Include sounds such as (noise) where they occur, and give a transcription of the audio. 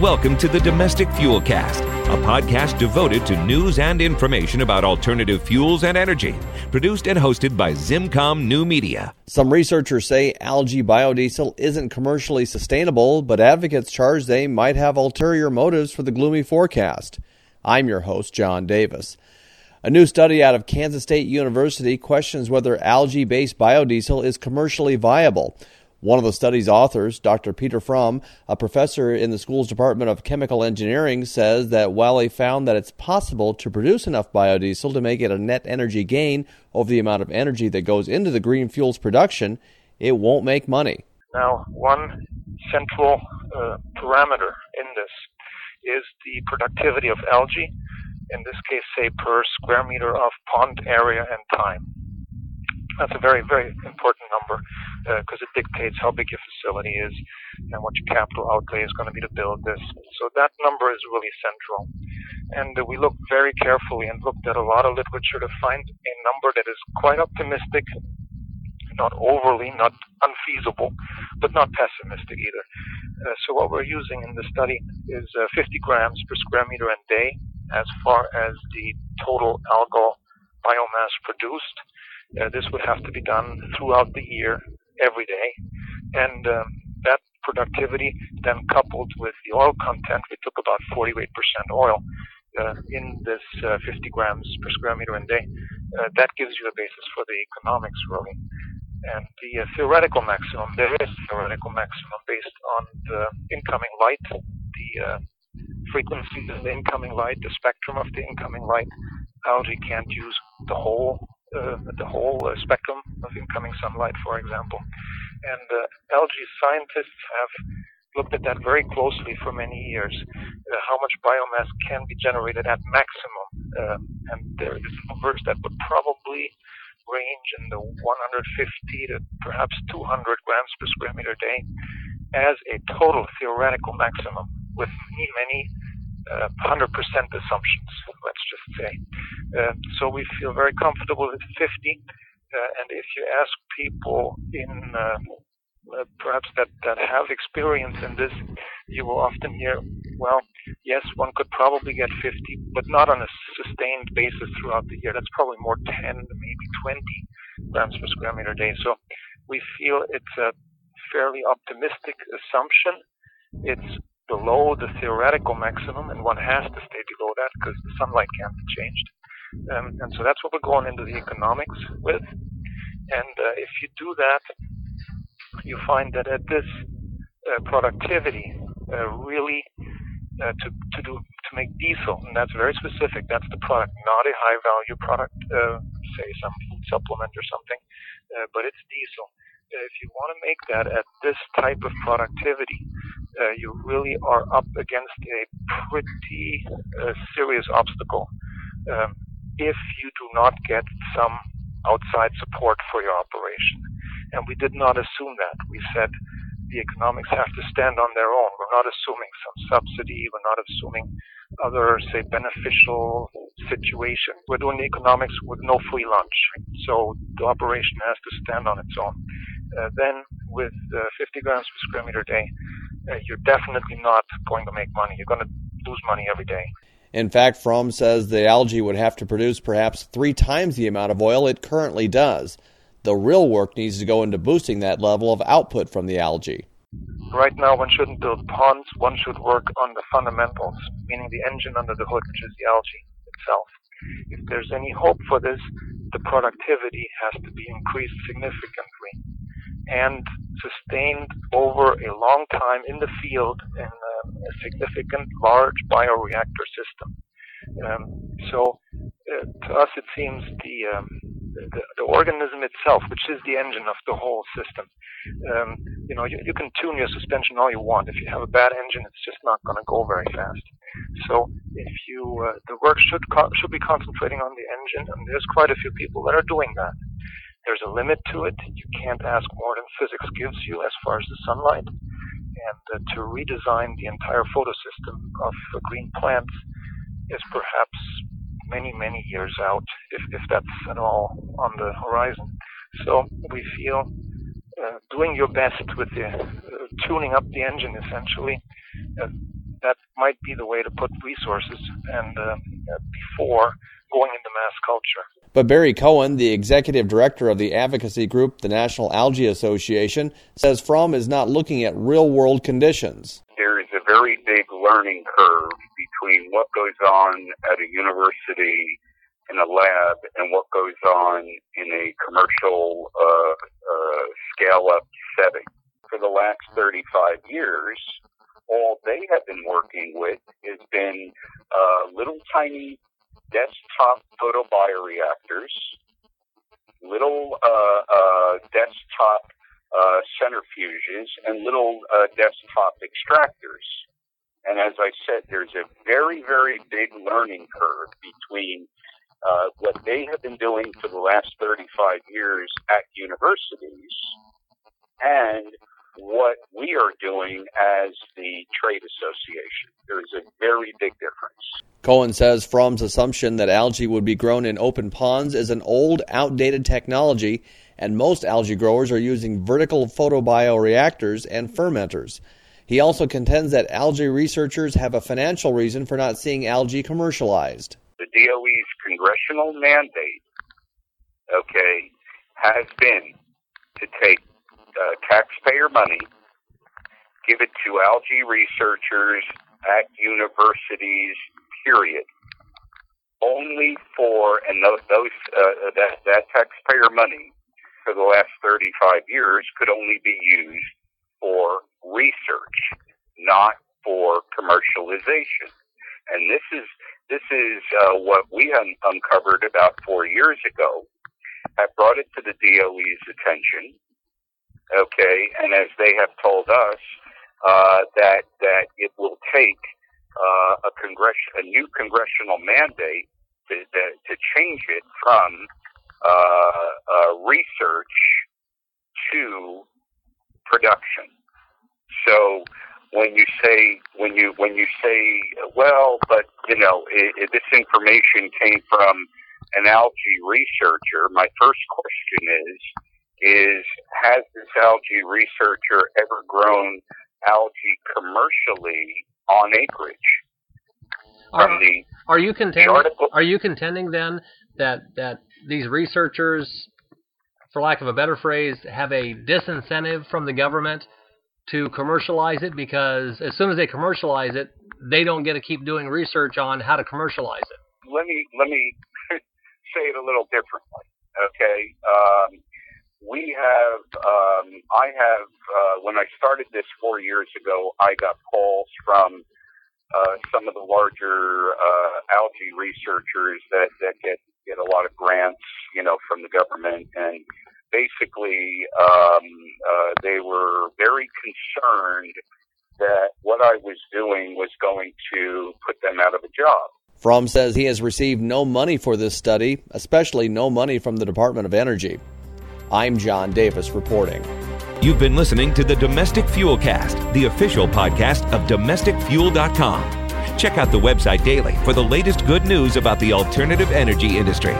Welcome to the Domestic Fuel Cast, a podcast devoted to news and information about alternative fuels and energy, produced and hosted by ZimmComm New Media. Some researchers say algae biodiesel isn't commercially sustainable, but advocates charge they might have ulterior motives for the gloomy forecast. I'm your host, John Davis. A new study out of Kansas State University questions whether algae based biodiesel is commercially viable. One of the study's authors, Dr. Peter Pfromm, a professor in the school's Department of Chemical Engineering, says that while they found that it's possible to produce enough biodiesel to make it a net energy gain over the amount of energy that goes into the green fuels production, it won't make money. Now, one central uh, parameter in this is the productivity of algae, in this case, say per square meter of pond area and time. That's a very, very important number because uh, it dictates how big your facility is and what your capital outlay is going to be to build this. So that number is really central. And we looked very carefully and looked at a lot of literature to find a number that is quite optimistic, not overly, not unfeasible, but not pessimistic either. Uh, so what we're using in the study is uh, 50 grams per square meter and day as far as the total algal biomass produced. Uh, this would have to be done throughout the year, every day. And um, that productivity, then coupled with the oil content, we took about 48% oil uh, in this uh, 50 grams per square meter a day. Uh, that gives you a basis for the economics, really. And the uh, theoretical maximum, there is theoretical maximum based on the incoming light, the uh, frequency of the incoming light, the spectrum of the incoming light. Algae can't use the whole uh, the whole uh, spectrum of incoming sunlight, for example. And uh, algae scientists have looked at that very closely for many years, uh, how much biomass can be generated at maximum. Uh, and there is numbers that would probably range in the 150 to perhaps 200 grams per square meter day as a total theoretical maximum with many, many uh, 100% assumptions, let's just say. Uh, so we feel very comfortable with 50. Uh, and if you ask people in uh, uh, perhaps that, that have experience in this, you will often hear, well, yes, one could probably get 50, but not on a sustained basis throughout the year. That's probably more 10, maybe 20 grams per square meter day. So we feel it's a fairly optimistic assumption. It's below the theoretical maximum, and one has to stay below that because the sunlight can't be changed. Um, and so that's what we're going into the economics with. And uh, if you do that, you find that at this uh, productivity, uh, really uh, to to do to make diesel, and that's very specific. That's the product, not a high value product, uh, say some food supplement or something, uh, but it's diesel. if you want to make that at this type of productivity, uh, you really are up against a pretty uh, serious obstacle um, if you do not get some outside support for your operation. And we did not assume that. We said the economics have to stand on their own. We're not assuming some subsidy. We're not assuming other, say, beneficial situation. We're doing economics with no free lunch. So the operation has to stand on its own. Uh, then with uh, 50 grams per square meter day, you're definitely not going to make money. You're going to lose money every day. In fact, Pfromm says the algae would have to produce perhaps three times the amount of oil it currently does. The real work needs to go into boosting that level of output from the algae. Right now, one shouldn't build ponds. One should work on the fundamentals, meaning the engine under the hood, which is the algae itself. If there's any hope for this, the productivity has to be increased significantly and sustained over a long time in the field in a, a significant large bioreactor system. Um, so uh, to us, it seems the, um, the, the organism itself, which is the engine of the whole system. Um, you know, you, you can tune your suspension all you want. If you have a bad engine, it's just not going to go very fast. So if you, uh, the work should co- should be concentrating on the engine, and there's quite a few people that are doing that. There's a limit to it. You can't ask more than physics gives you as far as the sunlight. And uh, to redesign the entire photosystem of uh, green plants is perhaps many, many years out, if, if that's at all on the horizon. So we feel uh, doing your best with the uh, tuning up the engine essentially, uh, that might be the way to put resources and uh, before going into mass culture. But Barry Cohen, the executive director of the advocacy group, the National Algae Association, says Pfromm is not looking at real world conditions. There is a very big learning curve between what goes on at a university in a lab and what goes on in a commercial uh, uh, scale up setting. For the last 35 years, all they have been working with has been uh, little tiny desktop photobioreactors, little uh, uh, desktop uh, centrifuges, and little uh, desktop extractors. And as I said, there's a very, very big learning curve between uh, what they have been doing for the last 35 years at universities and what we are doing as the trade association. There is a very big difference. Cohen says Pfromm's assumption that algae would be grown in open ponds is an old, outdated technology, and most algae growers are using vertical photobioreactors and fermenters. He also contends that algae researchers have a financial reason for not seeing algae commercialized. The DOE's congressional mandate, okay, has been to take uh, taxpayer money, give it to algae researchers at universities, period. Only for, and those, those uh, that, that taxpayer money for the last 35 years could only be used for research, not for commercialization. And this is this is uh, what we un- uncovered about four years ago. Have brought it to the DOE's attention, okay, and as they have told us uh, that that it will take uh, a congress- a new congressional mandate to, to, to change it from uh, uh, research to production. So when you say when you when you say well, but you know it, it, this information came from an algae researcher. My first question is is has this algae researcher ever grown algae commercially on acreage? Are, the, are you contending? Are you contending then that that these researchers, for lack of a better phrase, have a disincentive from the government to commercialize it because as soon as they commercialize it, they don't get to keep doing research on how to commercialize it? Let me let me (laughs) say it a little differently. Okay. Um, we have, um, I have, uh, when I started this four years ago, I got calls from uh, some of the larger uh, algae researchers that, that get, get a lot of grants, you know, from the government. And basically, um, uh, they were very concerned that what I was doing was going to put them out of a job. Pfromm says he has received no money for this study, especially no money from the Department of Energy. I'm John Davis reporting. You've been listening to the Domestic Fuel Cast, the official podcast of domesticfuel.com. Check out the website daily for the latest good news about the alternative energy industry.